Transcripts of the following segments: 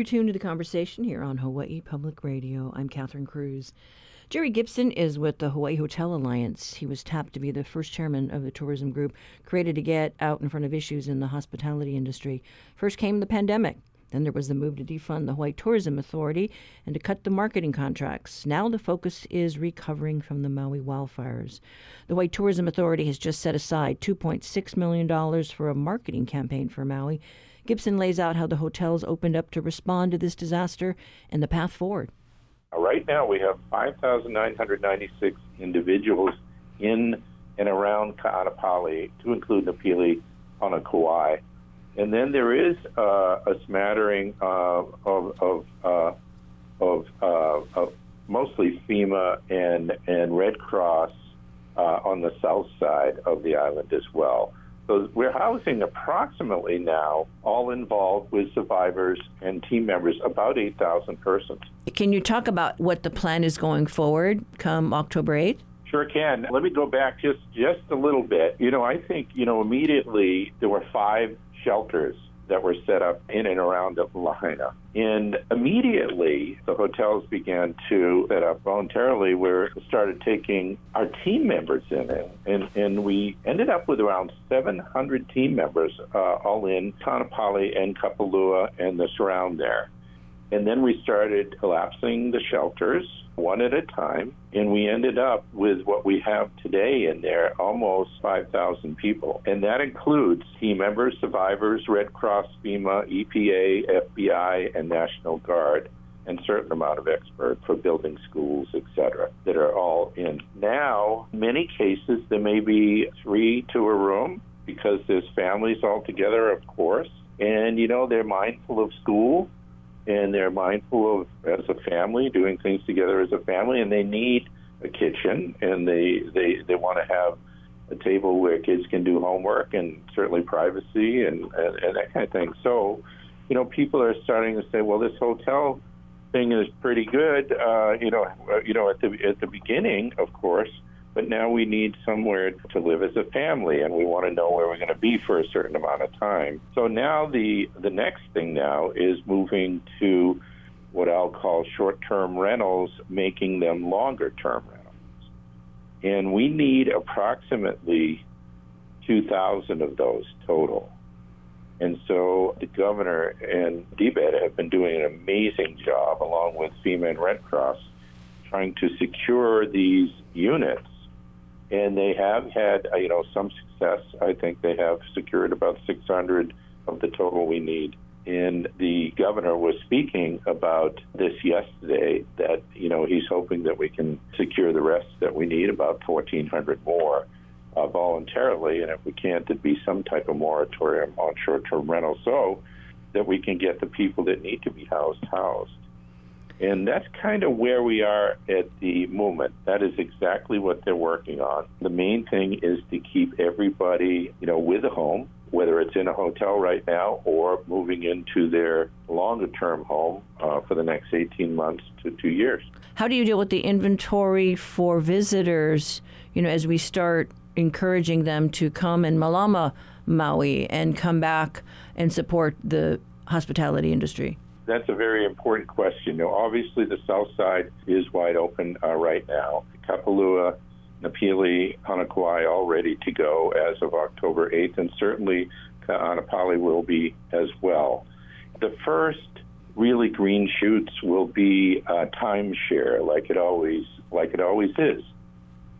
You're tuned to the conversation here on Hawaii Public Radio. I'm Catherine Cruz. Jerry Gibson is with the Hawaii Hotel Alliance. He was tapped to be the first chairman of the tourism group created to get out in front of issues in the hospitality industry. First came the pandemic. Then there was the move to defund the Hawaii Tourism Authority and to cut the marketing contracts. Now the focus is recovering from the Maui wildfires. The Hawaii Tourism Authority has just set aside $2.6 million for a marketing campaign for Maui. Gibson lays out how the hotels opened up to respond to this disaster and the path forward. Right now, we have 5,996 individuals in and around Ka'anapali, to include Napili on a Kauai. And then there is uh, a smattering uh, of, of, uh, of, uh, of, mostly FEMA and, and Red Cross uh, on the south side of the island as well. So we're housing approximately now, all involved with survivors and team members, about 8,000 persons. Can you talk about what the plan is going forward come October 8th? Sure can. Let me go back just just a little bit. You know, I think, you know, immediately there were five shelters that were set up in and around Lahaina. And immediately the hotels began to set up voluntarily we started taking our team members in. And, and we ended up with around 700 team members uh, all in Kaanapali and Kapalua and the surround there. And then we started collapsing the shelters one at a time, and we ended up with what we have today in there almost 5,000 people. And that includes team members, survivors, Red Cross, FEMA, EPA, FBI, and National Guard. And certain amount of experts for building schools, et cetera, that are all in. Now, many cases, there may be three to a room because there's families all together, of course. And, you know, they're mindful of school and they're mindful of as a family doing things together as a family and they need a kitchen and they they they want to have a table where kids can do homework and certainly privacy and, and and that kind of thing. So you know people are starting to say well this hotel thing is pretty good. Uh you know uh, you know at the at the beginning of course but now we need somewhere to live as a family and we want to know where we're going to be for a certain amount of time. So now the the next thing now is moving to what I'll call short-term rentals, making them longer-term rentals. And we need approximately 2,000 of those total. And so the governor and DBED have been doing an amazing job, along with FEMA and Red Cross, trying to secure these units and they have had uh, you know some success. I think they have secured about 600 of the total we need. And the governor was speaking about this yesterday that you know he's hoping that we can secure the rest that we need, about 1,400 more. Uh, voluntarily, and if we can't, there'd be some type of moratorium on short-term rentals, so that we can get the people that need to be housed housed. And that's kind of where we are at the moment. That is exactly what they're working on. The main thing is to keep everybody, you know, with a home, whether it's in a hotel right now or moving into their longer term home uh, for the next 18 months to two years. How do you deal with the inventory for visitors, you know, as we start encouraging them to come in malama Maui and come back and support the hospitality industry? That's a very important question. Now, obviously, the south side is wide open uh, right now. Kapalua, Napili, Honokowai all ready to go as of October 8th, and certainly Ka'anapali will be as well. The first really green shoots will be uh, timeshare, like it always like it always is.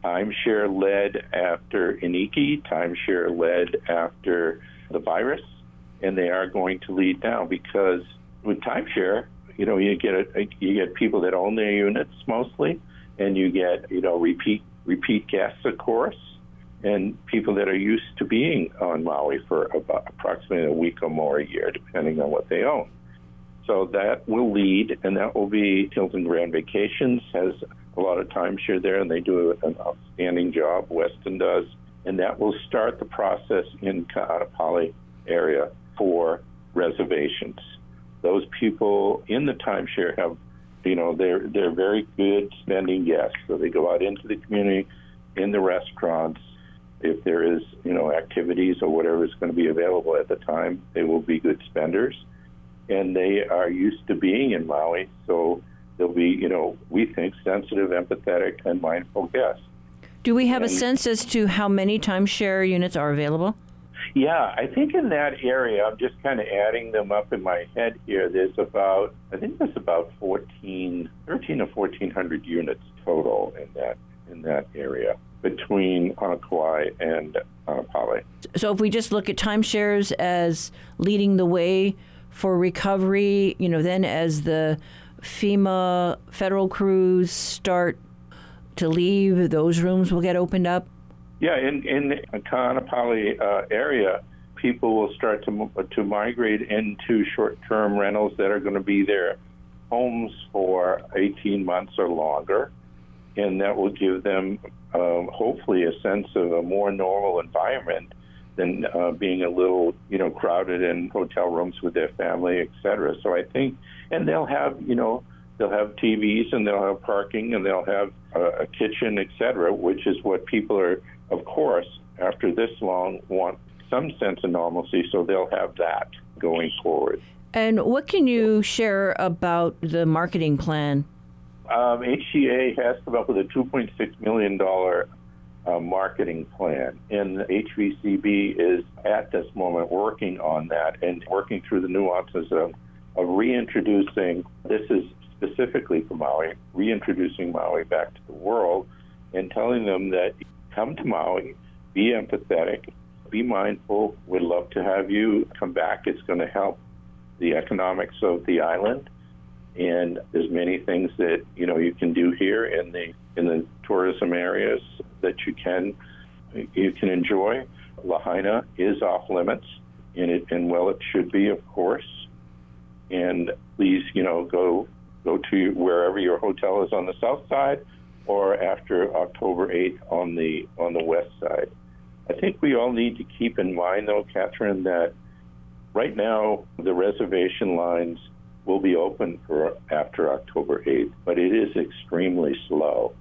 Timeshare led after Iniki, timeshare led after the virus, and they are going to lead now because with timeshare, you know, you get a, you get people that own their units mostly, and you get you know repeat repeat guests, of course, and people that are used to being on Maui for about approximately a week or more a year, depending on what they own. So that will lead, and that will be Hilton Grand Vacations has a lot of timeshare there, and they do an outstanding job. Westin does, and that will start the process in Ka'anapali area for reservations those people in the timeshare have, you know, they're they're very good spending guests. So they go out into the community, in the restaurants. If there is, you know, activities or whatever is going to be available at the time, they will be good spenders. and they are used to being in Maui, so they'll be, you know, we think sensitive, empathetic, and mindful guests. Do we have and, a sense as to how many timeshare units are available? Yeah, I think in that area, I'm just kind of adding them up in my head here. There's about, I think there's about 14, 13 or 1400 units total in that in that area between Honokowai and uh, Hanapali. So if we just look at timeshares as leading the way for recovery, you know, then as the FEMA federal crews start to leave, those rooms will get opened up? Yeah, in in the Kaanapali uh, area, people will start to to migrate into short-term rentals that are going to be their homes for 18 months or longer, and that will give them um, hopefully a sense of a more normal environment than uh, being a little, you know, crowded in hotel rooms with their family, et cetera. So I think, and they'll have, you know, they'll have TVs and they'll have parking and they'll have a, a kitchen, et cetera, which is what people are of course, after this long, want some sense of normalcy, so they'll have that going forward. And what can you share about the marketing plan? Um, HTA has come up with a $2.6 million uh, marketing plan, and HVCB is at this moment working on that and working through the nuances of, of reintroducing this is specifically for Maui, reintroducing Maui back to the world and telling them that come to Maui, be empathetic, be mindful. We'd love to have you come back. It's going to help the economics of the island. And there's many things that you know you can do here in the in the tourism areas that you can you can enjoy. Lahaina is off limits, and it and well it should be, of course. And please, you know, go go to wherever your hotel is on the south side or after October 8th on the on the west side. I think we all need to keep in mind, though, Catherine, that right now the reservation lines will be open for after October 8th, but it is extremely slow.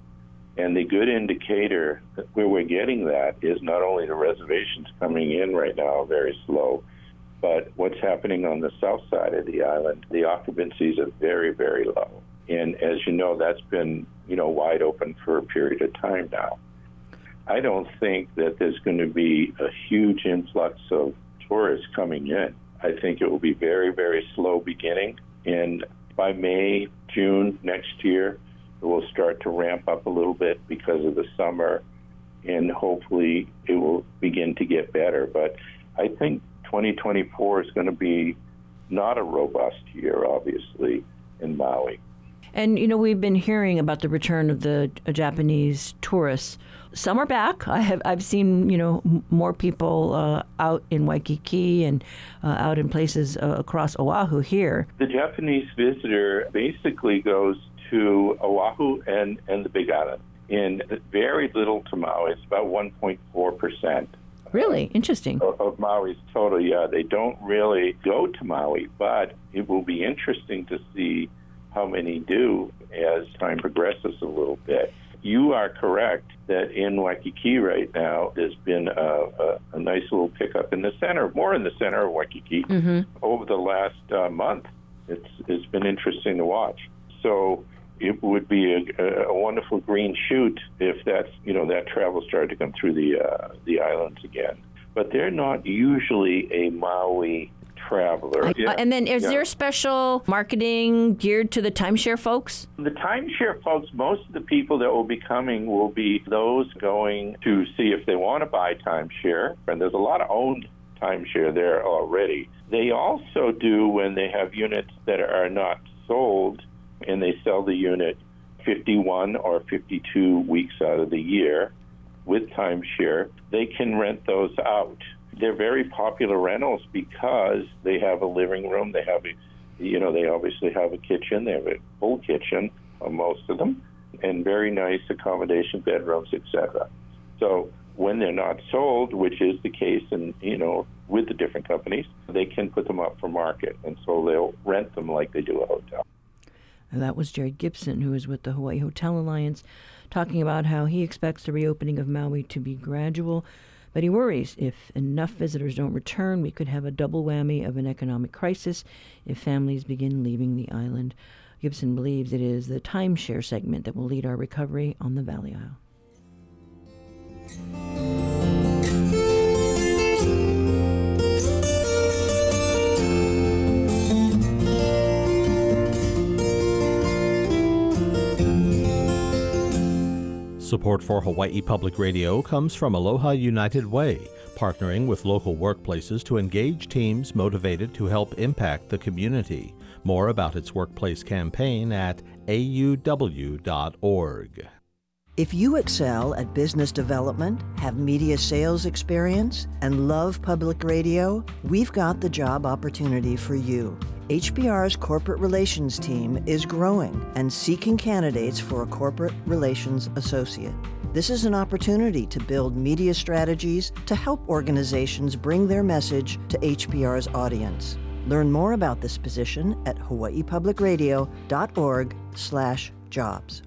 And the good indicator where we're getting that is not only the reservations coming in right now very slow, but what's happening on the south side of the island. The occupancies are very, very low. And as you know, that's been, you know, wide open for a period of time now. I don't think that there's going to be a huge influx of tourists coming in. I think it will be very, very slow beginning. And by May, June next year, it will start to ramp up a little bit because of the summer. And hopefully it will begin to get better. But I think 2024 is going to be not a robust year, obviously, in Maui. And, you know, we've been hearing about the return of the uh, Japanese tourists. Some are back. I have I've seen you know m- more people uh, out in Waikiki and uh, out in places uh, across Oahu here. The Japanese visitor basically goes to Oahu and, and the Big Island in very little to Maui. It's about 1.4 percent. Really interesting. Of, of Maui's total, yeah. They don't really go to Maui, but it will be interesting to see how many do as time progresses a little bit. You are correct that in Waikiki right now, there's been a, a, a nice little pickup in the center, more in the center of Waikiki mm-hmm. over the last uh, month. It's, it's been interesting to watch. So it would be a, a, wonderful green shoot if that's you know that travel started to come through the uh, the islands again. But they're not usually a Maui traveler. Yeah. Uh, and then is yeah. there special marketing geared to the timeshare folks? The timeshare folks, most of the people that will be coming will be those going to see if they want to buy timeshare. And there's a lot of owned timeshare there already. They also do when they have units that are not sold and they sell the unit 51 or 52 weeks out of the year with timeshare, they can rent those out they're very popular rentals because they have a living room. They have, a, you know, they obviously have a kitchen. They have a full kitchen, uh, most of them, and very nice accommodation, bedrooms, etc. So when they're not sold, which is the case, and you know, with the different companies, they can put them up for market, and so they'll rent them like they do a hotel. That was Jerry Gibson, who is with the Hawaii Hotel Alliance, talking about how he expects the reopening of Maui to be gradual But he worries if enough visitors don't return, we could have a double whammy of an economic crisis if families begin leaving the island. Gibson believes it is the timeshare segment that will lead our recovery on the Valley Isle. Support for Hawaii Public Radio comes from Aloha United Way, partnering with local workplaces to engage teams motivated to help impact the community. More about its workplace campaign at auw.org. If you excel at business development, have media sales experience, and love public radio, we've got the job opportunity for you. HPR's corporate relations team is growing and seeking candidates for a corporate relations associate. This is an opportunity to build media strategies to help organizations bring their message to HPR's audience. Learn more about this position at hawaiipublicradio.org/jobs.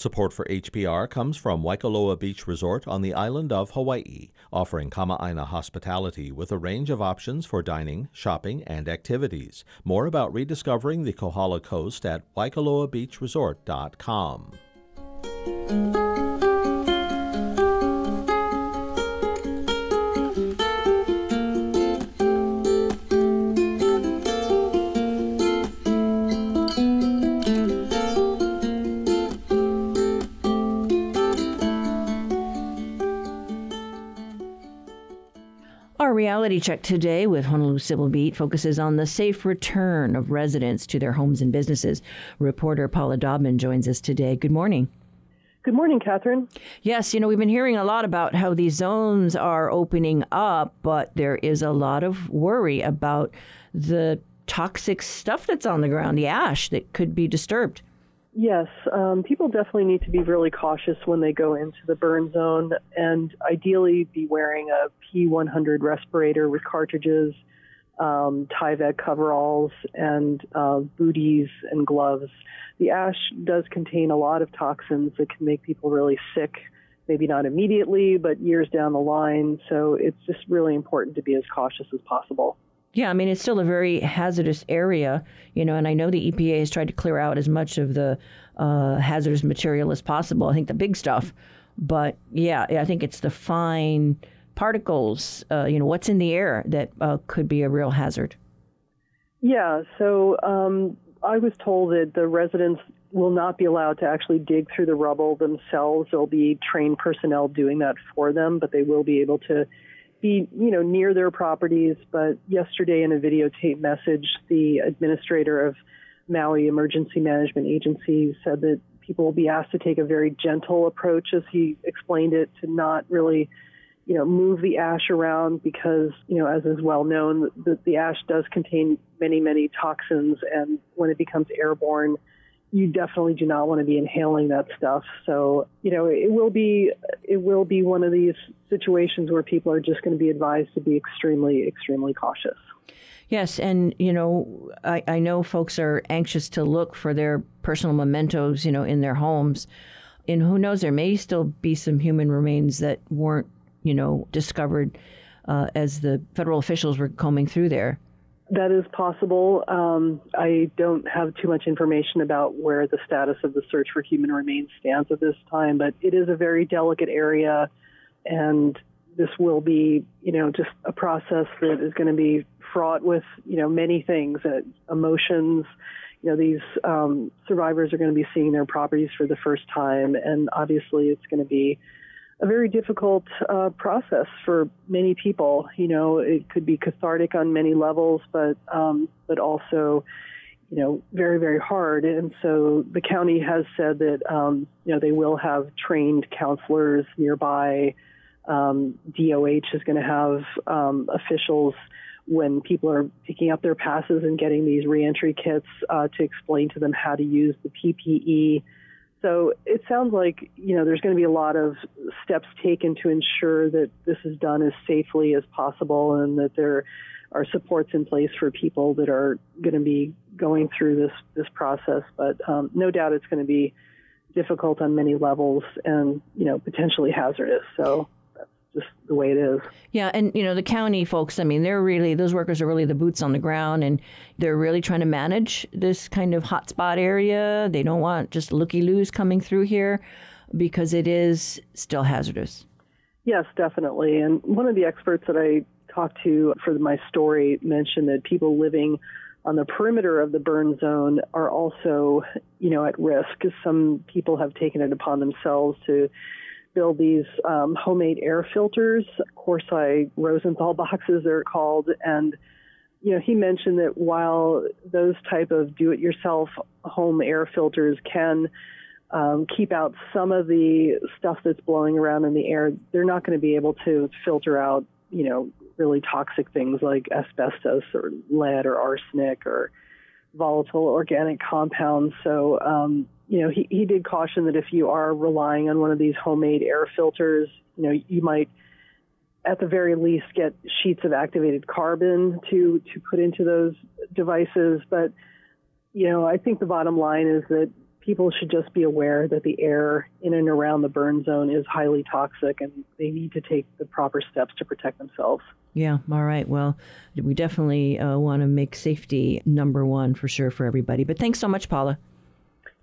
Support for HPR comes from Waikoloa Beach Resort on the island of Hawaii, offering Kama'aina hospitality with a range of options for dining, shopping, and activities. More about rediscovering the Kohala Coast at waikoloabeachresort.com. reality check today with Honolulu Civil Beat focuses on the safe return of residents to their homes and businesses. Reporter Paula Dobbyn joins us today. Good morning. Good morning, Catherine. Yes, you know, we've been hearing a lot about how these zones are opening up, but there is a lot of worry about the toxic stuff that's on the ground, the ash that could be disturbed. Yes, um, people definitely need to be really cautious when they go into the burn zone and ideally be wearing a P100 respirator with cartridges, um, Tyvek coveralls, and uh, booties and gloves. The ash does contain a lot of toxins that can make people really sick, maybe not immediately, but years down the line. So it's just really important to be as cautious as possible. Yeah, I mean, it's still a very hazardous area, you know, and I know the EPA has tried to clear out as much of the uh, hazardous material as possible. I think the big stuff. But yeah, I think it's the fine particles, uh, you know, what's in the air that uh, could be a real hazard. Yeah, so um, I was told that the residents will not be allowed to actually dig through the rubble themselves. There'll be trained personnel doing that for them, but they will be able to be, you know, near their properties. But yesterday in a videotape message, the administrator of Maui Emergency Management Agency said that people will be asked to take a very gentle approach, as he explained it, to not really, you know, move the ash around because, you know, as is well known, the, the ash does contain many, many toxins, and when it becomes airborne, you definitely do not want to be inhaling that stuff. So, you know, it will be it will be one of these situations where people are just going to be advised to be extremely, extremely cautious. Yes, and you know, I, I know folks are anxious to look for their personal mementos, you know, in their homes. And who knows, there may still be some human remains that weren't, you know, discovered uh, as the federal officials were combing through there. That is possible. Um, I don't have too much information about where the status of the search for human remains stands at this time, but it is a very delicate area, and this will be, you know, just a process that is going to be fraught with, you know, many things, uh, emotions. You know, these um, survivors are going to be seeing their properties for the first time, and obviously, it's going to be a very difficult uh, process for many people. You know, it could be cathartic on many levels, but um, but also, you know, very very hard. And so the county has said that um, you know they will have trained counselors nearby. Um, DOH is going to have um, officials when people are picking up their passes and getting these reentry kits uh, to explain to them how to use the PPE. So it sounds like you know there's going to be a lot of steps taken to ensure that this is done as safely as possible, and that there are supports in place for people that are going to be going through this this process. But um, no doubt it's going to be difficult on many levels, and you know potentially hazardous. So just the way it is. Yeah, and you know the county folks. I mean, they're really those workers are really the boots on the ground, and they're really trying to manage this kind of hotspot area. They don't want just looky loos coming through here because it is still hazardous. Yes, definitely. And one of the experts that I talked to for my story mentioned that people living on the perimeter of the burn zone are also, you know, at risk. Some people have taken it upon themselves to build these um, homemade air filters, Corsi Rosenthal boxes they're called, and you know he mentioned that while those type of do-it-yourself home air filters can um, keep out some of the stuff that's blowing around in the air, they're not going to be able to filter out, you know, really toxic things like asbestos or lead or arsenic or volatile organic compounds. So um, you know, he, he did caution that if you are relying on one of these homemade air filters, you know, you might at the very least get sheets of activated carbon to to put into those devices. But you know, I think the bottom line is that people should just be aware that the air in and around the burn zone is highly toxic and they need to take the proper steps to protect themselves. Yeah, all right. Well, we definitely uh, want to make safety number one for sure for everybody. But thanks so much, Paula.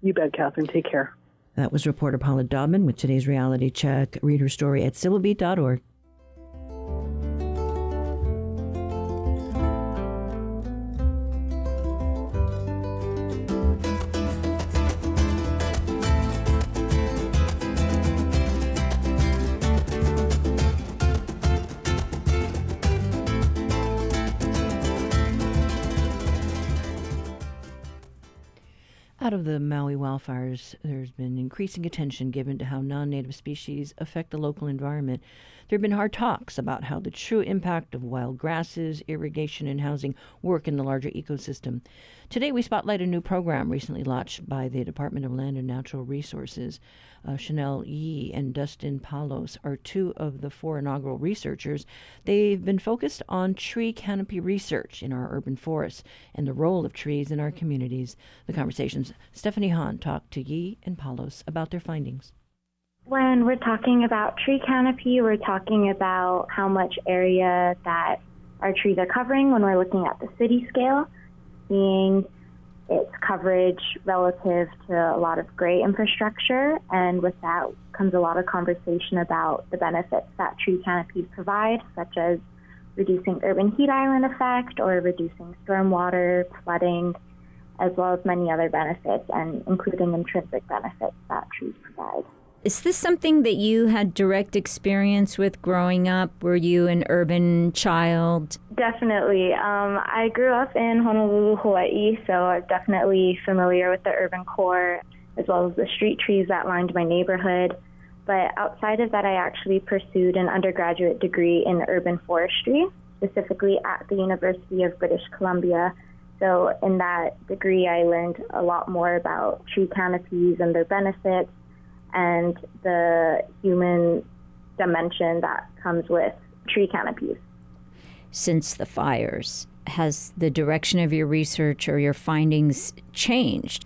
You bet, Catherine. Take care. That was reporter Paula Dobbyn with today's reality check. Read her story at civilbeat.org. Out of the Maui wildfires, there's been increasing attention given to how non native species affect the local environment. There have been hard talks about how the true impact of wild grasses, irrigation, and housing work in the larger ecosystem. Today, we spotlight a new program recently launched by the Department of Land and Natural Resources. Uh, Chanel Yi and Dustin Palos are two of the four inaugural researchers. They've been focused on tree canopy research in our urban forests and the role of trees in our communities. The conversations, Stephanie Hahn talked to Yi and Palos about their findings. When we're talking about tree canopy, we're talking about how much area that our trees are covering when we're looking at the city scale, seeing its coverage relative to a lot of gray infrastructure. And with that comes a lot of conversation about the benefits that tree canopies provide, such as reducing urban heat island effect or reducing stormwater, flooding, as well as many other benefits, and including intrinsic benefits that trees provide. Is this something that you had direct experience with growing up? Were you an urban child? Definitely. Um, I grew up in Honolulu, Hawaii, so I'm definitely familiar with the urban core as well as the street trees that lined my neighborhood. But outside of that, I actually pursued an undergraduate degree in urban forestry, specifically at the University of British Columbia. So, in that degree, I learned a lot more about tree canopies and their benefits and the human dimension that comes with tree canopies. Since the fires, has the direction of your research or your findings changed?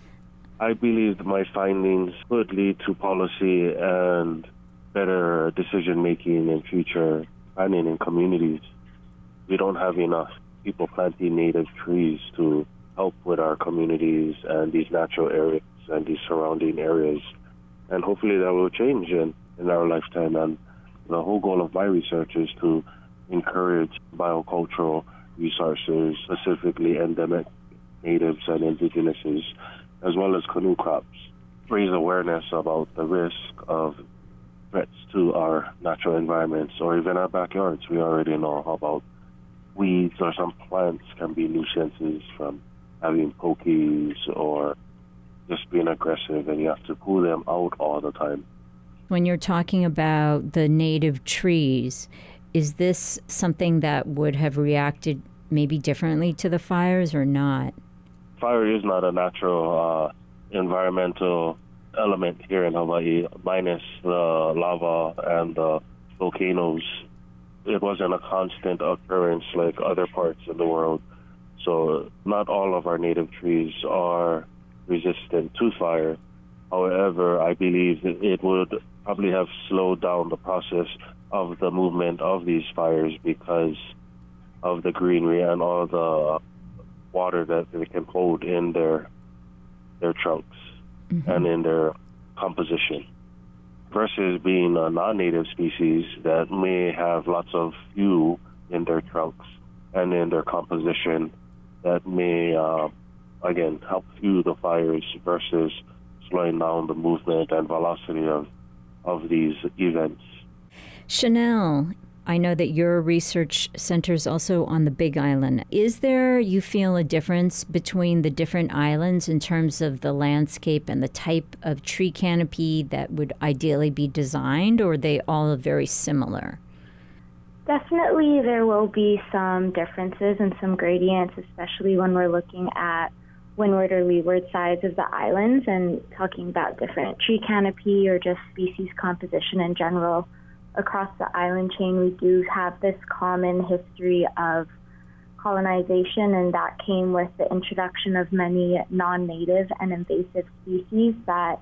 I believe my findings could lead to policy and better decision making in future planning in communities. We don't have enough people planting native trees to help with our communities and these natural areas and these surrounding areas and hopefully that will change in, in our lifetime. And the whole goal of my research is to encourage biocultural resources, specifically endemic natives and indigenous's, as well as canoe crops. Raise awareness about the risk of threats to our natural environments or even our backyards. We already know how about weeds or some plants can be nuisances from having pokies or just being aggressive and you have to pull them out all the time. When you're talking about the native trees, is this something that would have reacted maybe differently to the fires or not? Fire is not a natural uh, environmental element here in Hawaii, minus the lava and the volcanoes. It wasn't a constant occurrence like other parts of the world. So, not all of our native trees are resistant to fire. However, I believe it would probably have slowed down the process of the movement of these fires because of the greenery and all the water that they can hold in their their trunks mm-hmm. and in their composition versus being a non-native species that may have lots of fuel in their trunks and in their composition that may uh, again help fuel the fires versus slowing down the movement and velocity of of these events. Chanel, I know that your research centers also on the Big Island. Is there, you feel, a difference between the different islands in terms of the landscape and the type of tree canopy that would ideally be designed, or are they all very similar? Definitely, there will be some differences and some gradients, especially when we're looking at windward or leeward sides of the islands and talking about different tree canopy or just species composition in general. Across the island chain, we do have this common history of colonization, and that came with the introduction of many non native and invasive species that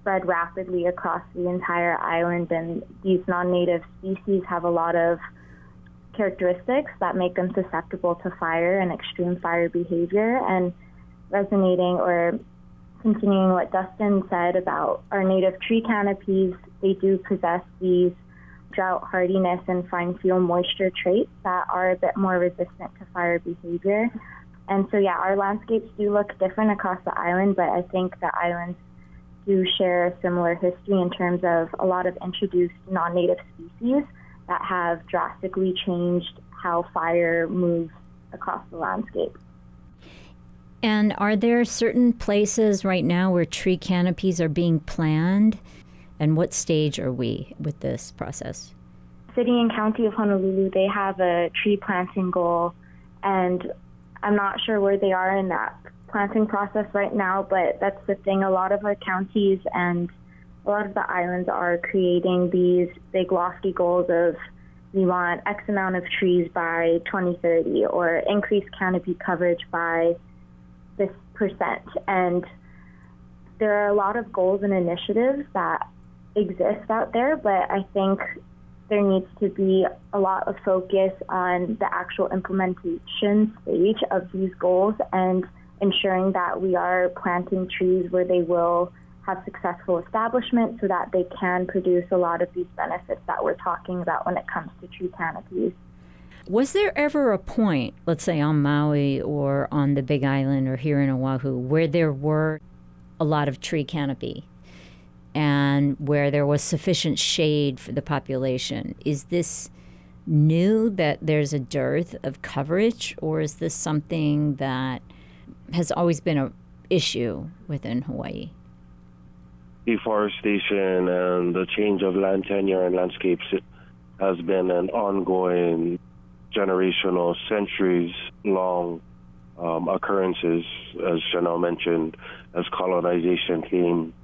spread rapidly across the entire island. And these non native species have a lot of characteristics that make them susceptible to fire and extreme fire behavior. And resonating or continuing what Dustin said about our native tree canopies, they do possess these drought hardiness and fine fuel moisture traits that are a bit more resistant to fire behavior. And so, yeah, our landscapes do look different across the island, but I think the islands do share a similar history in terms of a lot of introduced non native species that have drastically changed how fire moves across the landscape. And are there certain places right now where tree canopies are being planned? And what stage are we with this process? City and County of Honolulu, they have a tree planting goal, and I'm not sure where they are in that planting process right now, but that's the thing. A lot of our counties and a lot of the islands are creating these big lofty goals of we want X amount of trees by 2030 or increase canopy coverage by this percent. And there are a lot of goals and initiatives that exist out there, but I think there needs to be a lot of focus on the actual implementation stage of these goals and ensuring that we are planting trees where they will have successful establishment so that they can produce a lot of these benefits that we're talking about when it comes to tree canopies. Was there ever a point, let's say on Maui or on the Big Island or here in Oahu, where there were a lot of tree canopy and where there was sufficient shade for the population? Is this new that there's a dearth of coverage, or is this something that has always been an issue within Hawaii? Deforestation and the change of land tenure and landscapes has been an ongoing generational, centuries long um, occurrences, as Chanel mentioned, as colonization came.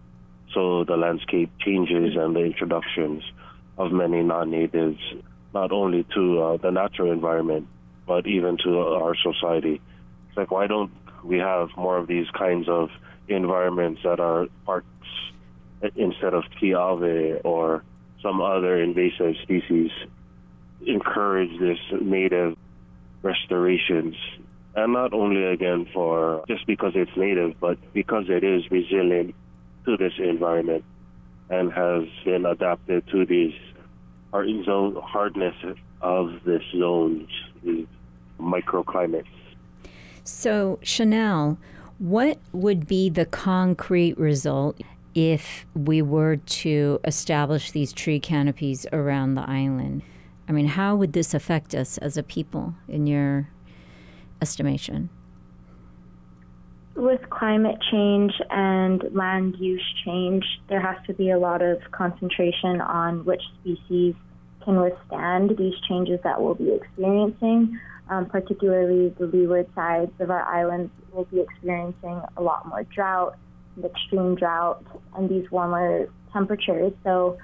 So the landscape changes and the introductions of many non natives, not only to uh, the natural environment, but even to our society. It's like, why don't we have more of these kinds of environments that are parks instead of Keawe or some other invasive species encourage this native restorations and not only again for just because it's native but because it is resilient to this environment and has been adapted to these hardness of this zone's these microclimates. So Chanel, what would be the concrete result if we were to establish these tree canopies around the island? I mean, how would this affect us as a people in your estimation? With climate change and land use change, there has to be a lot of concentration on which species can withstand these changes that we'll be experiencing. Um, particularly the leeward sides of our islands will be experiencing a lot more drought, extreme drought, and these warmer temperatures. So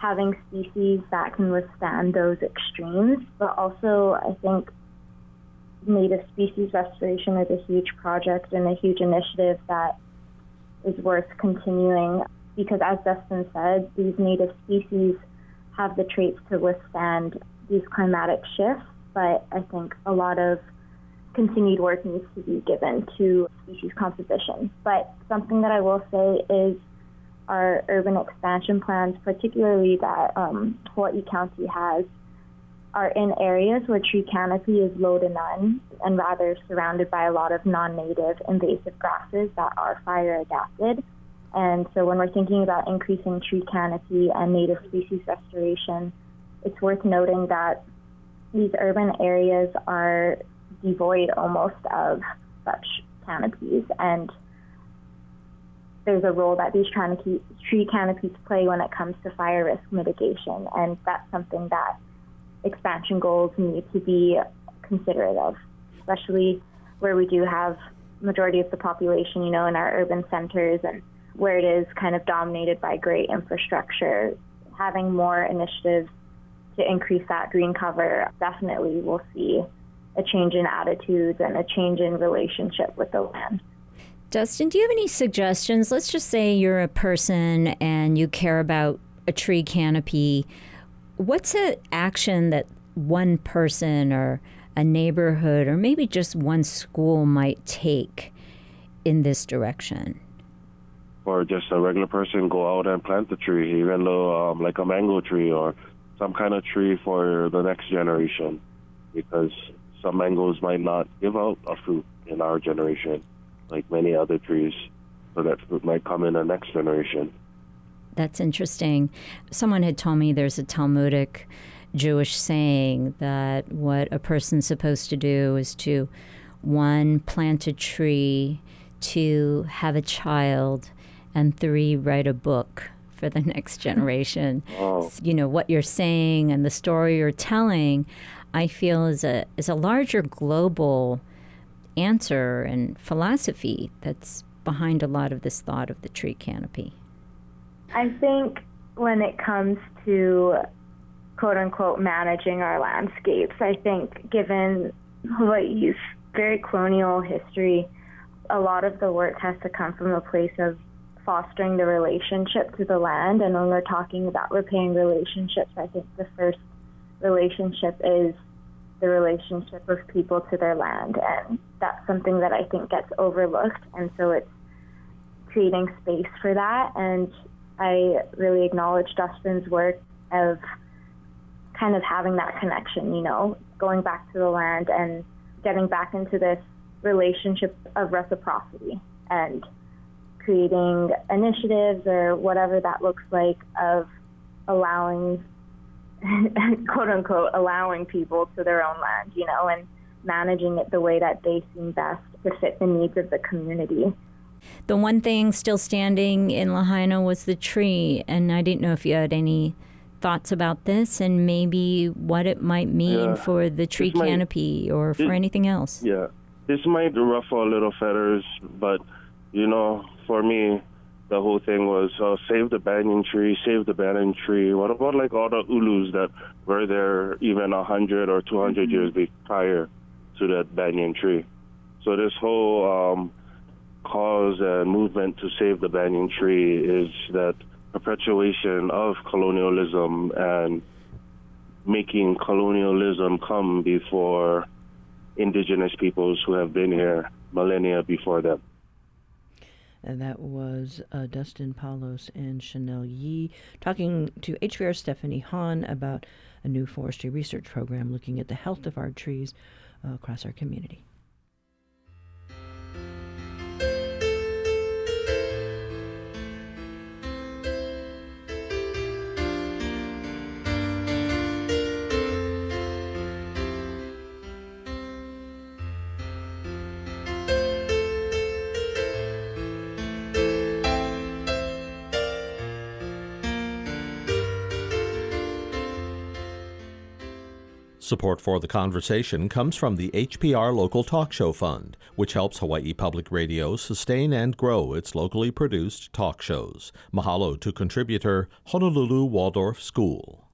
having species that can withstand those extremes, but also I think native species restoration is a huge project and a huge initiative that is worth continuing because, as Dustin said, these native species have the traits to withstand these climatic shifts, but I think a lot of continued work needs to be given to species composition. But something that I will say is our urban expansion plans, particularly that um, Hawaii County has, are in areas where tree canopy is low to none and rather surrounded by a lot of non native invasive grasses that are fire adapted. And so when we're thinking about increasing tree canopy and native species restoration, it's worth noting that these urban areas are devoid almost of such canopies. And there's a role that these tree canopies play when it comes to fire risk mitigation. And that's something that expansion goals need to be considerate of especially where we do have majority of the population you know in our urban centers and where it is kind of dominated by gray infrastructure. Having more initiatives to increase that green cover definitely will see a change in attitudes and a change in relationship with the land. Dustin, do you have any suggestions? Let's just say you're a person and you care about a tree canopy. What's an action that one person or a neighborhood or maybe just one school might take in this direction? Or just a regular person go out and plant a tree, even though um, like a mango tree or some kind of tree for the next generation, because some mangoes might not give out a fruit in our generation, like many other trees. So that fruit might come in the next generation. That's interesting. Someone had told me there's a Talmudic Jewish saying that what a person's supposed to do is to one, plant a tree, two, have a child, and three, write a book for the next generation. Oh. You know, what you're saying and the story you're telling I feel is a is a larger global answer and philosophy that's behind a lot of this thought of the tree canopy. I think when it comes to quote unquote managing our landscapes, I think given Hawaii's very colonial history, a lot of the work has to come from a place of fostering the relationship to the land. And when we're talking about repairing relationships, I think the first relationship is the relationship of people to their land. And that's something that I think gets overlooked. And so it's creating space for that. And I really acknowledge Dustin's work of kind of having that connection, you know, going back to the land and getting back into this relationship of reciprocity and creating initiatives or whatever that looks like of allowing quote unquote allowing people to their own land, you know, and managing it the way that they seem best to fit the needs of the community. The one thing still standing in Lahaina was the tree, and I didn't know if you had any thoughts about this and maybe what it might mean yeah. for the tree this canopy might, or for anything else. Yeah, this might ruffle a little feathers, but you know, for me, the whole thing was uh, save the banyan tree, save the banyan tree. What about like all the ulus that were there even a hundred or two hundred mm-hmm. years prior to that banyan tree? So this whole um, cause and movement to save the banyan tree is that perpetuation of colonialism and making colonialism come before indigenous peoples who have been here millennia before them. And that was uh, Dustin Palos and Chanel Yee talking to HPR Stephanie Hahn about a new forestry research program looking at the health of our trees uh, across our community. Support for the conversation comes from the HPR Local Talk Show Fund, which helps Hawaii Public Radio sustain and grow its locally produced talk shows. Mahalo to contributor Honolulu Waldorf School.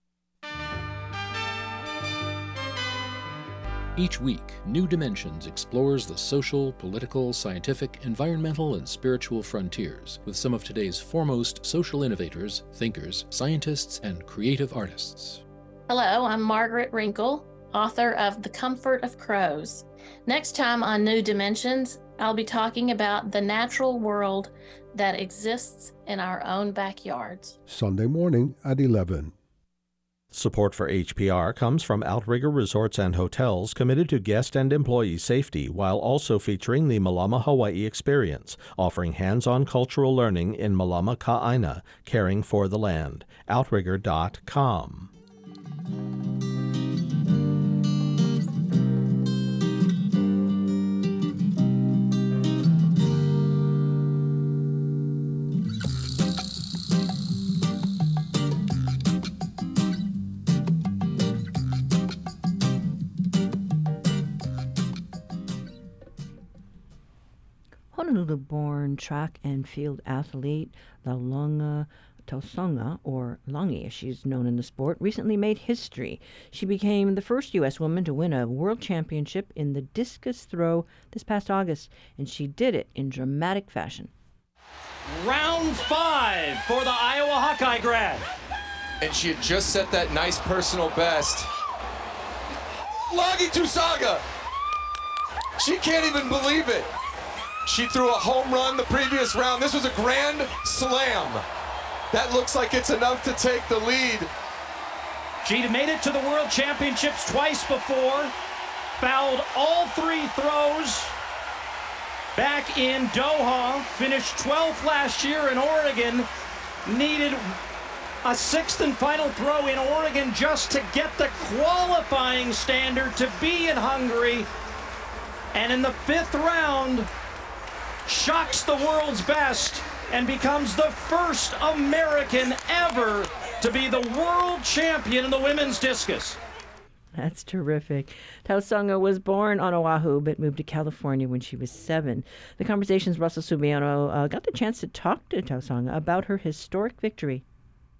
Each week, New Dimensions explores the social, political, scientific, environmental, and spiritual frontiers with some of today's foremost social innovators, thinkers, scientists, and creative artists. Hello, I'm Margaret Renkl, author of The Comfort of Crows. Next time on New Dimensions, I'll be talking about the natural world that exists in our own backyards. Sunday morning at 11. Support for HPR comes from Outrigger Resorts and Hotels committed to guest and employee safety while also featuring the Malama Hawaii experience, offering hands-on cultural learning in Malama Ka'aina, caring for the land. Outrigger.com. Honolulu-born track and field athlete Laulauga Tausaga, or Lagi as she's known in the sport, recently made history. She became the first U.S. woman to win a world championship in the discus throw this past August, and she did it in dramatic fashion. Round five for the Iowa Hawkeye grad. And she had just set that nice personal best. Lagi Tausaga! She can't even believe it. She threw a home run the previous round. This was a grand slam. That looks like it's enough to take the lead. She'd made it to the World Championships twice before, fouled all three throws. Back in Doha, finished 12th last year in Oregon, needed a sixth and final throw in Oregon just to get the qualifying standard to be in Hungary. And in the fifth round, shocks the world's best and becomes the first American ever to be the world champion in the women's discus. That's terrific. Tausaga was born on Oahu but moved to California when she was seven. The Conversation's Russell Subiono uh, got the chance to talk to Tausaga about her historic victory.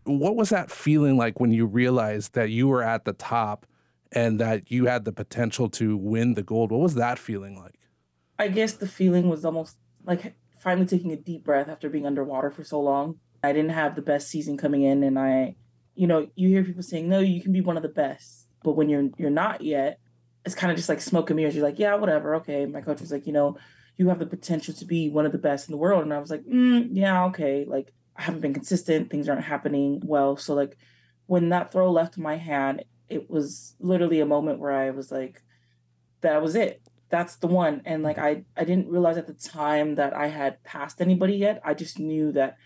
What was that feeling like when you realized that you were at the top and that you had the potential to win the gold? What was that feeling like? I guess the feeling was almost like finally taking a deep breath after being underwater for so long. I didn't have the best season coming in and I you know, you hear people saying, "No, you can be one of the best." But when you're you're not yet, it's kind of just like smoke and mirrors. You're like, "Yeah, whatever. Okay." My coach was like, "You know, you have the potential to be one of the best in the world." And I was like, mm, "Yeah, okay." Like I haven't been consistent, things aren't happening well. So like when that throw left my hand, it was literally a moment where I was like, that was it that's the one. And like i i didn't realize at the time that i had passed anybody yet. I just knew that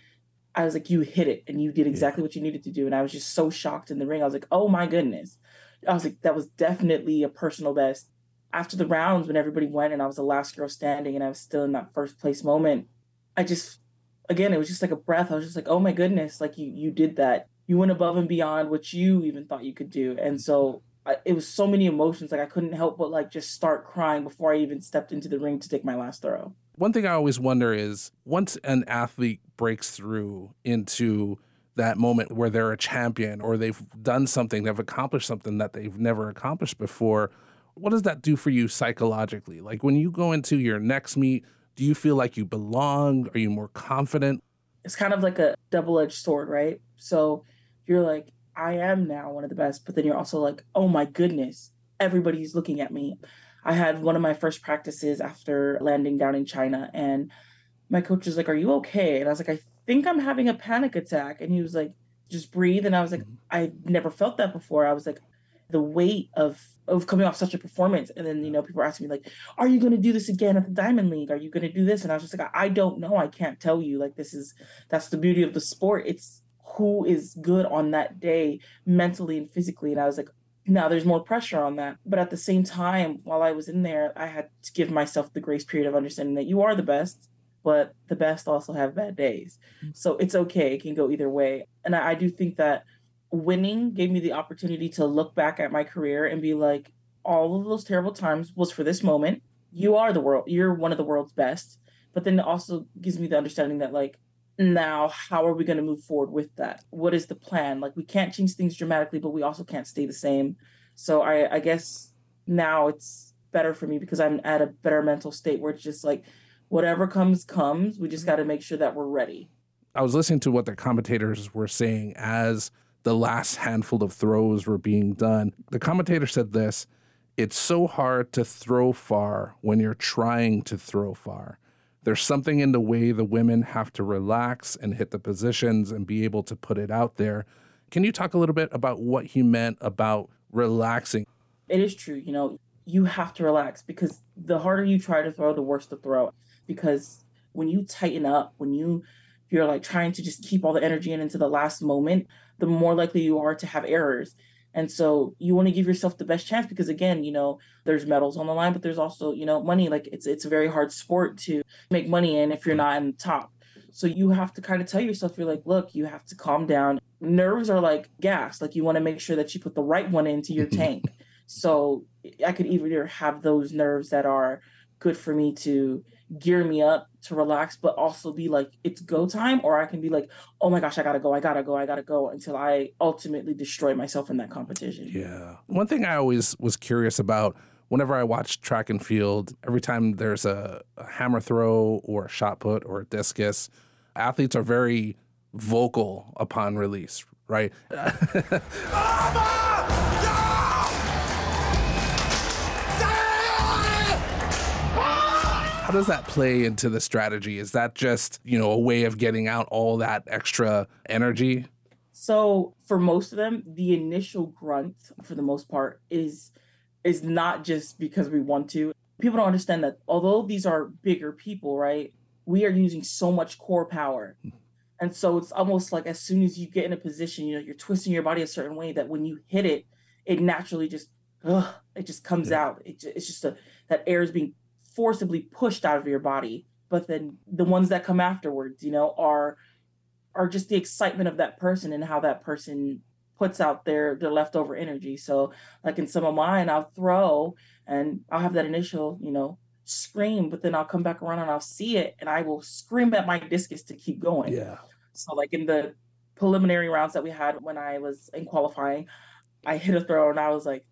i was like you hit it and you did exactly yeah. what you needed to do. And i was just so shocked in the ring. I was like oh my goodness. I was like that was definitely a personal best. After the rounds when everybody went and i was the last girl standing and i was still in that first place moment i just again it was just like a breath. I was just like oh my goodness. Like you you did that. You went above and beyond what you even thought you could do. And so I, it was so many emotions like i couldn't help but like just start crying before i even stepped into the ring to take my last throw. One thing i always wonder is once an athlete breaks through into that moment where they're a champion or they've done something they've accomplished something that they've never accomplished before what does that do for you psychologically? Like when you go into your next meet do you feel like you belong? Are you more confident? It's kind of like a double-edged sword right? So you're like I am now one of the best, but then you're also like, oh my goodness, everybody's looking at me. I had one of my first practices after landing down in China, and my coach was like, Are you okay? And I was like, I think I'm having a panic attack. And he was like, Just breathe. And I was like, mm-hmm. I never felt that before. I was like, the weight of of coming off such a performance and then you know people are asking me like are you going to do this again at the diamond league are you going to do this and i was just like i don't know i can't tell you like this is that's the beauty of the sport it's who is good on that day mentally and physically. And I was like, now there's more pressure on that. But at the same time, while I was in there, I had to give myself the grace period of understanding that you are the best, but the best also have bad days. Mm-hmm. So it's okay. It can go either way. And I, I do think that winning gave me the opportunity to look back at my career and be like, all of those terrible times was for this moment. You are the world. You're one of the world's best. But then it also gives me the understanding that like now how are we going to move forward with that what is the plan like we can't change things dramatically but we also can't stay the same so i i guess now it's better for me because I'm at a better mental state where it's just like whatever comes comes. We just got to make sure that we're ready. I was listening to what the commentators were saying as the last handful of throws were being done. The commentator said this It's so hard to throw far when you're trying to throw far. There's something in the way the women have to relax and hit the positions and be able to put it out there. Can you talk a little bit about what he meant about relaxing? It is true. You know, you have to relax because the harder you try to throw, the worse the throw. Because when you tighten up, when you you're like trying to just keep all the energy in into the last moment, the more likely you are to have errors. And so you want to give yourself the best chance because again, you know, there's medals on the line, but there's also, you know, money. Like it's it's a very hard sport to make money in if you're not in the top. So you have to kind of tell yourself, you're like, look, you have to calm down. Nerves are like gas. Like you want to make sure that you put the right one into your tank. So I could either have those nerves that are good for me to gear me up to relax, but also be like, it's go time, or I can be like, oh my gosh, I gotta go, I gotta go, I gotta go until I ultimately destroy myself in that competition. Yeah. One thing I always was curious about whenever I watch track and field, every time there's a, a hammer throw or a shot put or a discus, athletes are very vocal upon release, right? How does that play into the strategy? Is that just, you know, a way of getting out all that extra energy? So for most of them, the initial grunt, for the most part, is is not just because we want to. People don't understand that although these are bigger people, right? We are using so much core power. And so it's almost like as soon as you get in a position, you know, you're twisting your body a certain way that when you hit it, it naturally just, ugh, it just comes yeah. out. It, it's just a, that air is being forcibly pushed out of your body but then the ones that come afterwards you know are are just the excitement of that person and how that person puts out their their leftover energy. So like in some of mine i'll throw and i'll have that initial you know scream but then i'll come back around and i'll see it and i will scream at my discus to keep going. Yeah. So like in the preliminary rounds that we had when i was in qualifying i hit a throw and i was like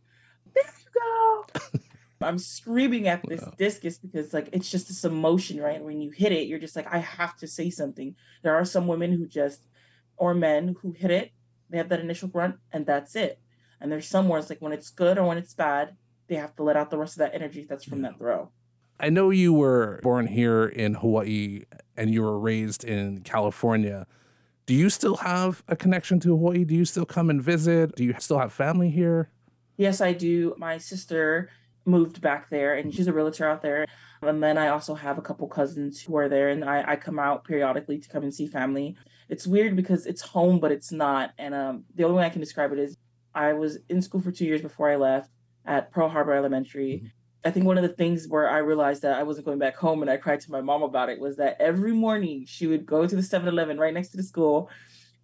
there you go I'm screaming at this wow. discus because like it's just this emotion, right? When you hit it, you're just like, I have to say something. There are some women who just or men who hit it, they have that initial grunt and that's it. And there's some where it's like when it's good or when it's bad, they have to let out the rest of that energy that's from yeah. that throw. I know you were born here in Hawaii and you were raised in California. Do you still have a connection to Hawaii? Do you still come and visit? Do you still have family here? Yes, I do. My sister moved back there and she's a realtor out there. And then I also have a couple cousins who are there and I, I come out periodically to come and see family. It's weird because it's home, but it's not. And um, the only way I can describe it is I was in school for two years before I left at Pearl Harbor Elementary. Mm-hmm. I think one of the things where I realized that I wasn't going back home and I cried to my mom about it was that every morning she would go to the 7 Eleven right next to the school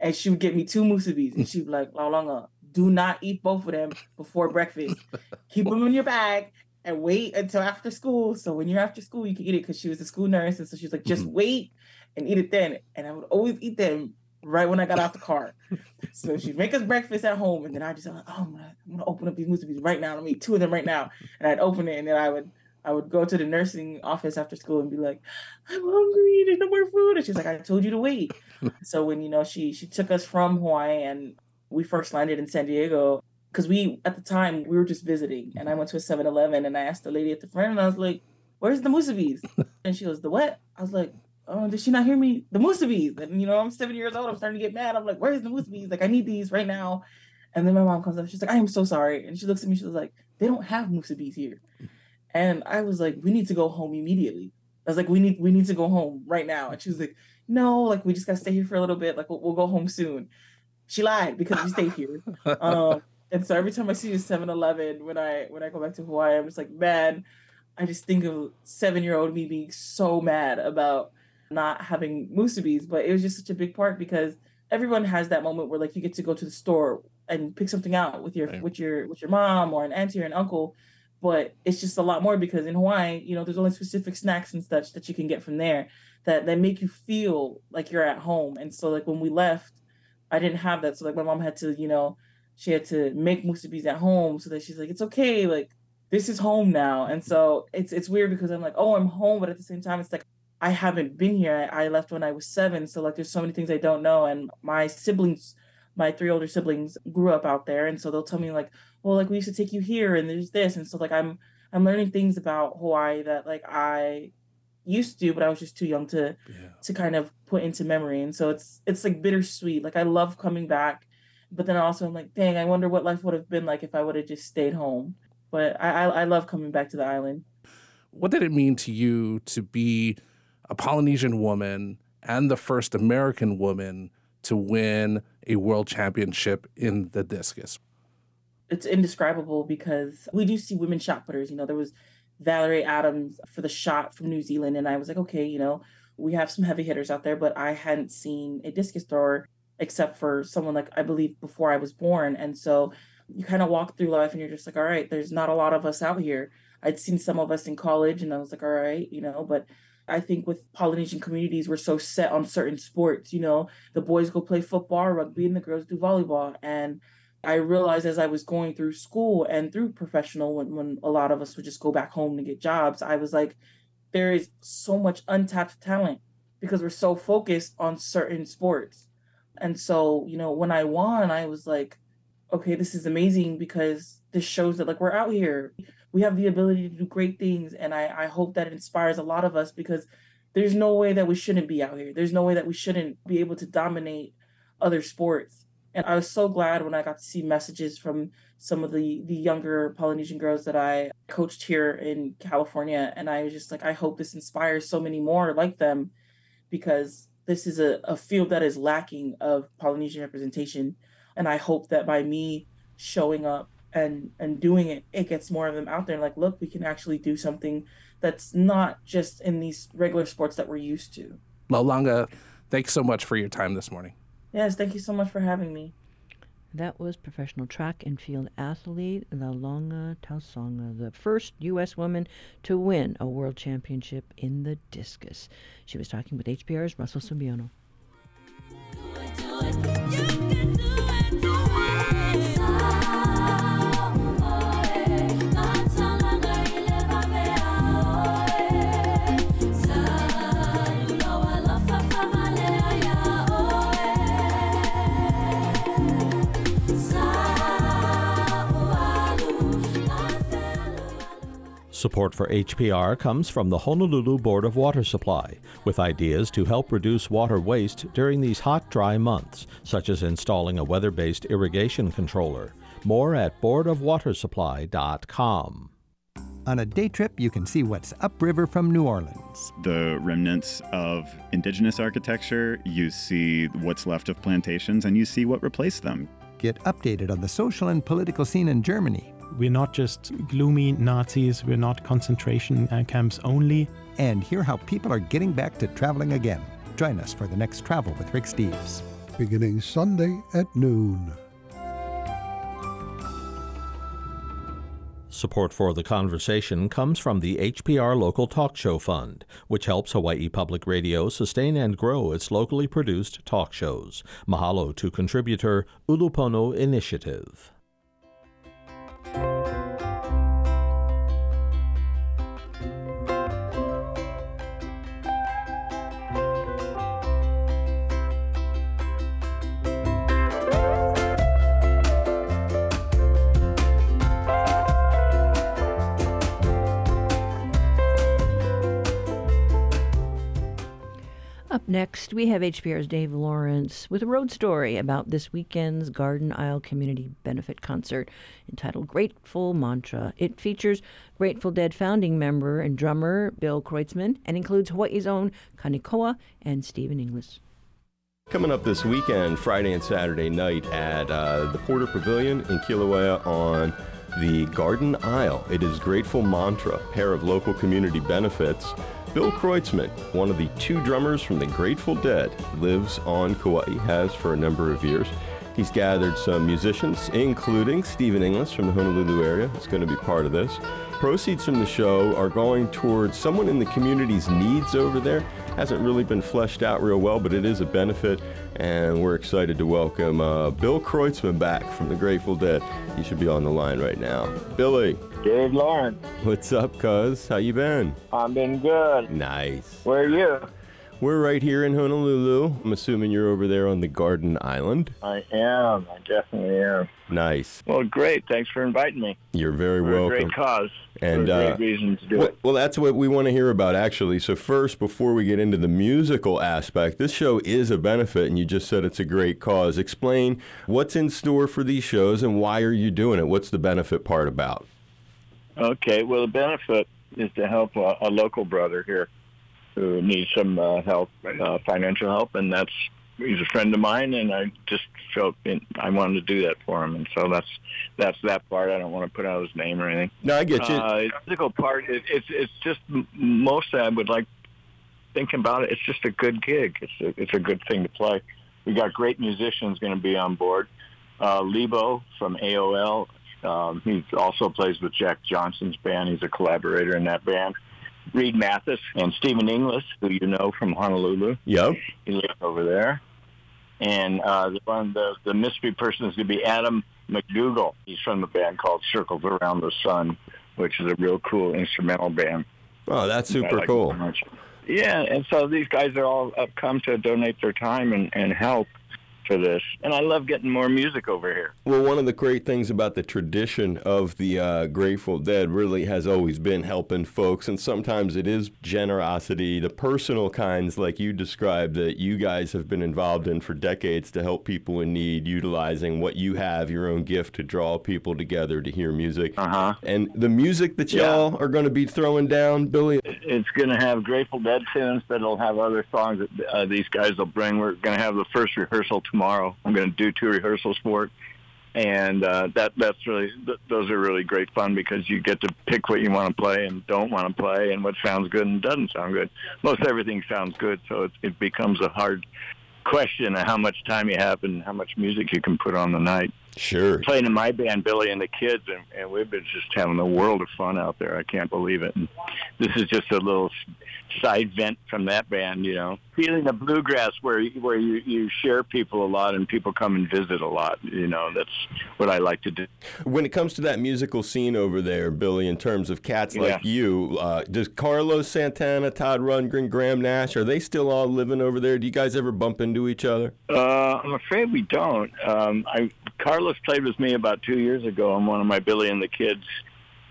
and she would get me two musubis and she'd be like, Laulauga, do not eat both of them before breakfast. Keep them in your bag and wait until after school. So when you're after school, you can eat it because she was a school nurse. And so she's like, just mm-hmm. wait and eat it then. And I would always eat them right when I got out the car. so she'd make us breakfast at home. And then I just, like, oh, I'm gonna, I'm gonna open up these musubis right now. Let me eat two of them right now. And I'd open it and then I would I would go to the nursing office after school and be like, I'm hungry, there's no more food. And she's like, I told you to wait. so when, you know, she she took us from Hawaii and we first landed in San Diego because we at the time we were just visiting and I went to a 7-Eleven and I asked the lady at the front and I was like, Where's the musubis? and she was the what? I was like, Oh, did she not hear me? The musubis. And you know, I'm seven years old, I'm starting to get mad. I'm like, Where's the musubis? Like, I need these right now. And then my mom comes up, she's like, I am so sorry. And she looks at me, she was like, They don't have musubis here. And I was like, We need to go home immediately. I was like, We need we need to go home right now. And she was like, No, like we just gotta stay here for a little bit. Like we'll, we'll go home soon she lied because we stayed here. Um, and so every time I see a 7-Eleven when I when I go back to Hawaii, I'm just like, man, I just think of seven year old me being so mad about not having musubis. But it was just such a big part because everyone has that moment where like you get to go to the store and pick something out with your right. with your with your mom or an auntie or an uncle. But it's just a lot more because in Hawaii, you know, there's only specific snacks and such that you can get from there that that make you feel like you're at home. And so like when we left, I didn't have that. So like my mom had to, you know, she had to make musubis at home so that she's like, it's okay, like this is home now. And so it's it's weird because I'm like, oh, I'm home, but at the same time, it's like I haven't been here. I, I left when I was seven, so like there's so many things I don't know. And my siblings, my three older siblings, grew up out there, and so they'll tell me like, well, like we used to take you here, and there's this, and so like I'm I'm learning things about Hawaii that like I used to, but I was just too young to yeah. to kind of put into memory. And so it's it's like bittersweet. Like I love coming back, but then also I'm like, dang, I wonder what life would have been like if I would have just stayed home. But I, I, I love coming back to the island. What did it mean to you to be a Polynesian woman and the first American woman to win a world championship in the discus? It's indescribable because we do see women shot putters. You know, there was Valerie Adams for the shot from New Zealand. And I was like, okay, you know, we have some heavy hitters out there, but I hadn't seen a discus thrower except for someone like I believe before I was born. And so you kind of walk through life and you're just like, all right, there's not a lot of us out here. I'd seen some of us in college and I was like, all right, you know, but I think with Polynesian communities, we're so set on certain sports. You know, the boys go play football, rugby, and the girls do volleyball. And I realized as I was going through school and through professional, when, when a lot of us would just go back home to get jobs, I was like, there is so much untapped talent because we're so focused on certain sports. And so, you know, when I won, I was like, okay, this is amazing because this shows that like we're out here. We have the ability to do great things. And I, I hope that inspires a lot of us because there's no way that we shouldn't be out here. There's no way that we shouldn't be able to dominate other sports and I was so glad when I got to see messages from some of the the younger Polynesian girls that I coached here in California. And I was just like, I hope this inspires so many more like them because this is a, a field that is lacking of Polynesian representation. And I hope that by me showing up and and doing it, it gets more of them out there. Like, look, we can actually do something that's not just in these regular sports that we're used to. Laulauga, thanks so much for your time this morning. Yes, thank you so much for having me. That was professional track and field athlete Laulauga Tausaga, the first U.S. woman to win a world championship in the discus. She was talking with HPR's Russell Subiono. Support for HPR comes from the Honolulu Board of Water Supply, with ideas to help reduce water waste during these hot, dry months, such as installing a weather based irrigation controller. More at boardofwatersupply.com. On a day trip, you can see what's upriver from New Orleans. The remnants of indigenous architecture, you see what's left of plantations, and you see what replaced them. Get updated on the social and political scene in Germany we're not just gloomy Nazis, we're not concentration uh, camps only. And hear how people are getting back to traveling again. Join us for the next Travel with Rick Steves. Beginning Sunday at noon. Support for the conversation comes from the HPR Local Talk Show Fund, which helps Hawaii Public Radio sustain and grow its locally produced talk shows. Mahalo to contributor Ulupono Initiative. Thank you. Up next, we have HPR's Dave Lawrence with a road story about this weekend's Garden Isle Community Benefit Concert entitled Grateful Mantra. It features Grateful Dead founding member and drummer Bill Kreutzmann and includes Hawaii's own Kanikoa and Stephen Inglis. Coming up this weekend, Friday and Saturday night at uh, the Porter Pavilion in Kilauea on the Garden Isle. It is Grateful Mantra, a pair of local community benefits. Bill Kreutzmann, one of the two drummers from the Grateful Dead, lives on Kauai, has for a number of years. He's gathered some musicians, including Stephen Inglis from the Honolulu area, He's going to be part of this. Proceeds from the show are going towards someone in the community's needs over there. hasn't really been fleshed out real well, but it is a benefit, and we're excited to welcome uh, Bill Kreutzmann back from the Grateful Dead. He should be on the line right now. Billy. Dave Lawrence. What's up, cuz? How you been? I've been good. Nice. Where are you? We're right here in Honolulu. I'm assuming you're over there on the Garden Island. I am. I definitely am. Nice. Well, great. Thanks for inviting me. You're very For welcome. a great cause. And great uh, reason to do well, it. well, that's what we want to hear about, actually. So, first, before we get into the musical aspect, this show is a benefit, and you just said it's a great cause. Explain what's in store for these shows and why are you doing it? What's the benefit part about? Okay. Well, the benefit is to help a, a local brother here who needs some uh, help, uh, financial help, and that's he's a friend of mine, and I just felt in, I wanted to do that for him, and so that's that's that part. I don't want to put out his name or anything. No, I get you. Uh, the physical part, it, it's it's just mostly I would like thinking about it. It's just a good gig. It's a, it's a good thing to play. We got great musicians going to be on board. Uh, Lebo from ALO. Um, he also plays with Jack Johnson's band. He's a collaborator in that band. Reed Mathis and Stephen Inglis, who you know from Honolulu. Yep. He lives over there. And uh, the one the the mystery person is going to be Adam MacDougall. He's from the band called Circles Around the Sun, which is a real cool instrumental band. Oh, that's super like cool. Yeah, and so these guys are all have come to donate their time and, and help for this, and I love getting more music over here. Well, one of the great things about the tradition of the uh, Grateful Dead really has always been helping folks, and sometimes it is generosity, the personal kinds like you described that you guys have been involved in for decades to help people in need, utilizing what you have, your own gift to draw people together to hear music. Uh-huh. And the music that y'all are going to be throwing down, Billy. It's going to have Grateful Dead tunes, but it'll have other songs that uh, these guys will bring. We're going to have the first rehearsal tomorrow. I'm going to do two rehearsals for it, and uh, that that's really th- those are really great fun because you get to pick what you want to play and don't want to play, and what sounds good and doesn't sound good. Most everything sounds good, so it, it becomes a hard question of how much time you have and how much music you can put on the night. Sure. Playing in my band, Billy and the Kids, and, and we've been just having a world of fun out there. I can't believe it. And this is just a little side vent from that band, you know. Feeling the bluegrass where you- where you you share people a lot and people come and visit a lot. You know, that's what I like to do. When it comes to that musical scene over there, Billy, in terms of cats like you, uh, does Carlos Santana, Todd Rundgren, Graham Nash, are they still all living over there? Do you guys ever bump into each other? Uh, I'm afraid we don't. Um, I Carlos played with me about two years ago on one of my Billy and the Kids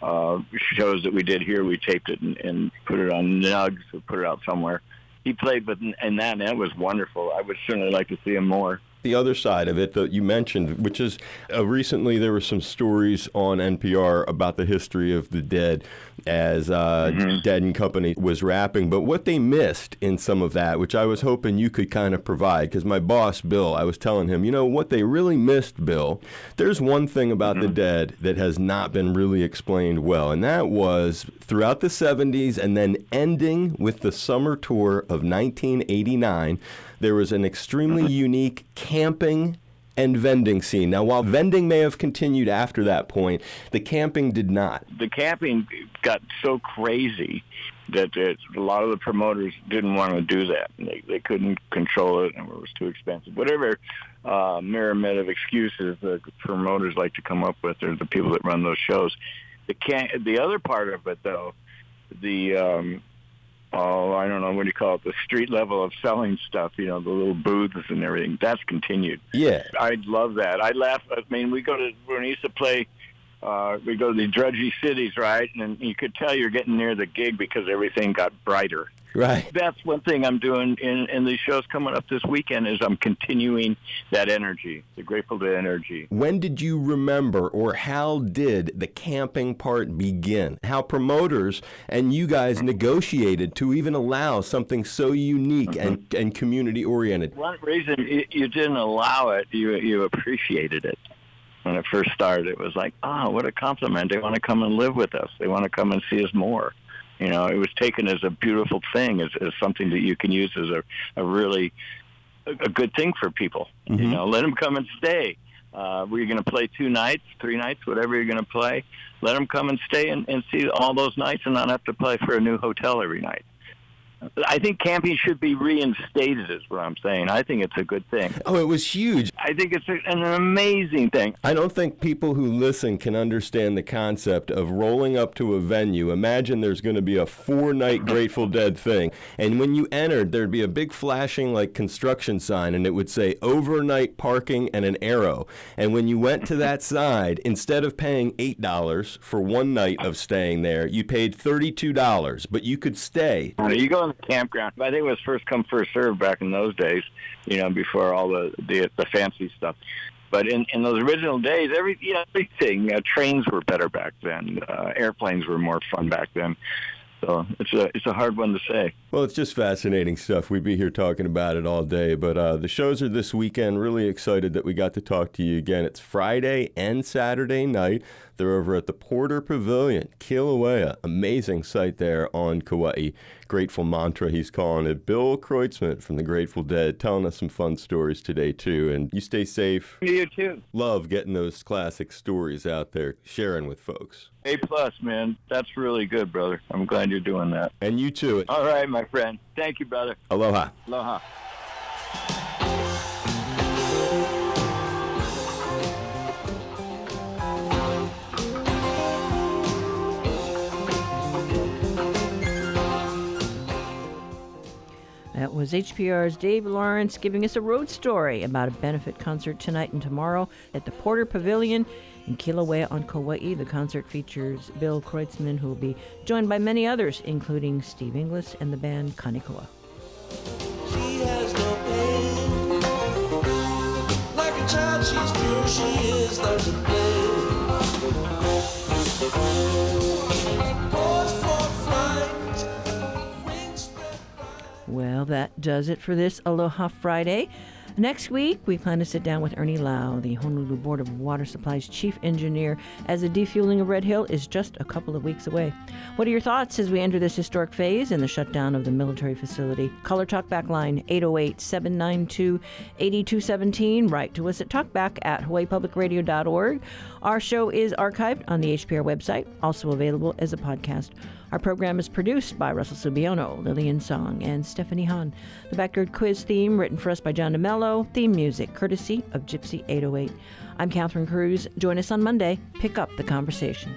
uh, shows that we did here. We taped it and, and put it on Nugs or put it out somewhere. He played with and that, and that was wonderful. I would certainly like to see him more. The other side of it that you mentioned, which is uh, recently there were some stories on NPR about the history of the Dead as uh, mm-hmm. Dead and Company was rapping. But what they missed in some of that, which I was hoping you could kind of provide, because my boss, Bill, I was telling him, you know, what they really missed, Bill, there's one thing about the mm-hmm. Dead that has not been really explained well, and that was throughout the 70s and then ending with the summer tour of 1989 there was an extremely mm-hmm. unique camping and vending scene. Now, while vending may have continued after that point, the camping did not. The camping got so crazy that it, a lot of the promoters didn't want to do that. They, they couldn't control it, and it was too expensive. Whatever uh, myriad of excuses the promoters like to come up with, or the people that run those shows. The can- the other part of it, though, the um, oh, I don't know what do you call it, the street level of selling stuff. You know, the little booths and everything. That's continued. Yeah. I love that. I laugh. I mean, we go to when we used to play. Uh, we go to the drudgy cities, right? And you could tell you're getting near the gig because everything got brighter. Right. That's one thing I'm doing in, in these shows coming up this weekend is I'm continuing that energy, the Grateful Dead energy. When did you remember, or how did the camping part begin? How promoters and you guys negotiated to even allow something so unique mm-hmm. and, and community oriented? One reason you, you didn't allow it, you you appreciated it. When it first started, it was like, oh, what a compliment. They want to come and live with us. They want to come and see us more. You know, it was taken as a beautiful thing, as, as something that you can use as a, a really a, a good thing for people. You know, let them come and stay. Uh, we're going to play two nights, three nights, whatever you're going to play. Let them come and stay and, and see all those nights and not have to play for a new hotel every night. I think camping should be reinstated, is what I'm saying. I think it's a good thing. Oh, it was huge. I think it's an amazing thing. I don't think people who listen can understand the concept of rolling up to a venue. Imagine there's going to be a four night Grateful Dead thing. And when you entered, there'd be a big flashing, like, construction sign, and it would say overnight parking and an arrow. And when you went to that side, instead of paying $8 for one night of staying there, you paid $32, but you could stay. Are You go in the campground. I think it was first come, first served back in those days, you know, before all the, the, the fancy stuff. But in, in those original days, every you know, everything uh, trains were better back then. Uh, airplanes were more fun back then. So it's a it's a hard one to say. Well, it's just fascinating stuff. We'd be here talking about it all day. But uh, the shows are this weekend. Really excited that we got to talk to you again. It's Friday and Saturday night. They're over at the Porter Pavilion, Kilauea. Amazing site there on Kauai. Grateful Mantra, he's calling it. Bill Kreutzmann from the Grateful Dead telling us some fun stories today, too. And you stay safe. You too. Love getting those classic stories out there, sharing with folks. A plus, man. That's really good, brother. I'm glad you're doing that. And you too. All right, my friend. Thank you, brother. Aloha. Aloha. Was HPR's Dave Lawrence giving us a road story about a benefit concert tonight and tomorrow at the Porter Pavilion in Kilauea on Kauai. The concert features Bill Kreutzmann, who will be joined by many others, including Steve Inglis and the band Kanikoa. She Well, that does it for this Aloha Friday. Next week, we plan to sit down with Ernie Lau, the Honolulu Board of Water Supply's chief engineer, as the defueling of Red Hill is just a couple of weeks away. What are your thoughts as we enter this historic phase and the shutdown of the military facility? Color Talk Backline 808 792 8217. Write to us at talkback at hawaiipublicradio.org. Our show is archived on the HPR website, also available as a podcast. Our program is produced by Russell Subiono, Lillian Song, and Stephanie Hahn. The Backyard Quiz theme written for us by John DeMello. Theme music courtesy of Gypsy 808. I'm Catherine Cruz. Join us on Monday. Pick up the conversation.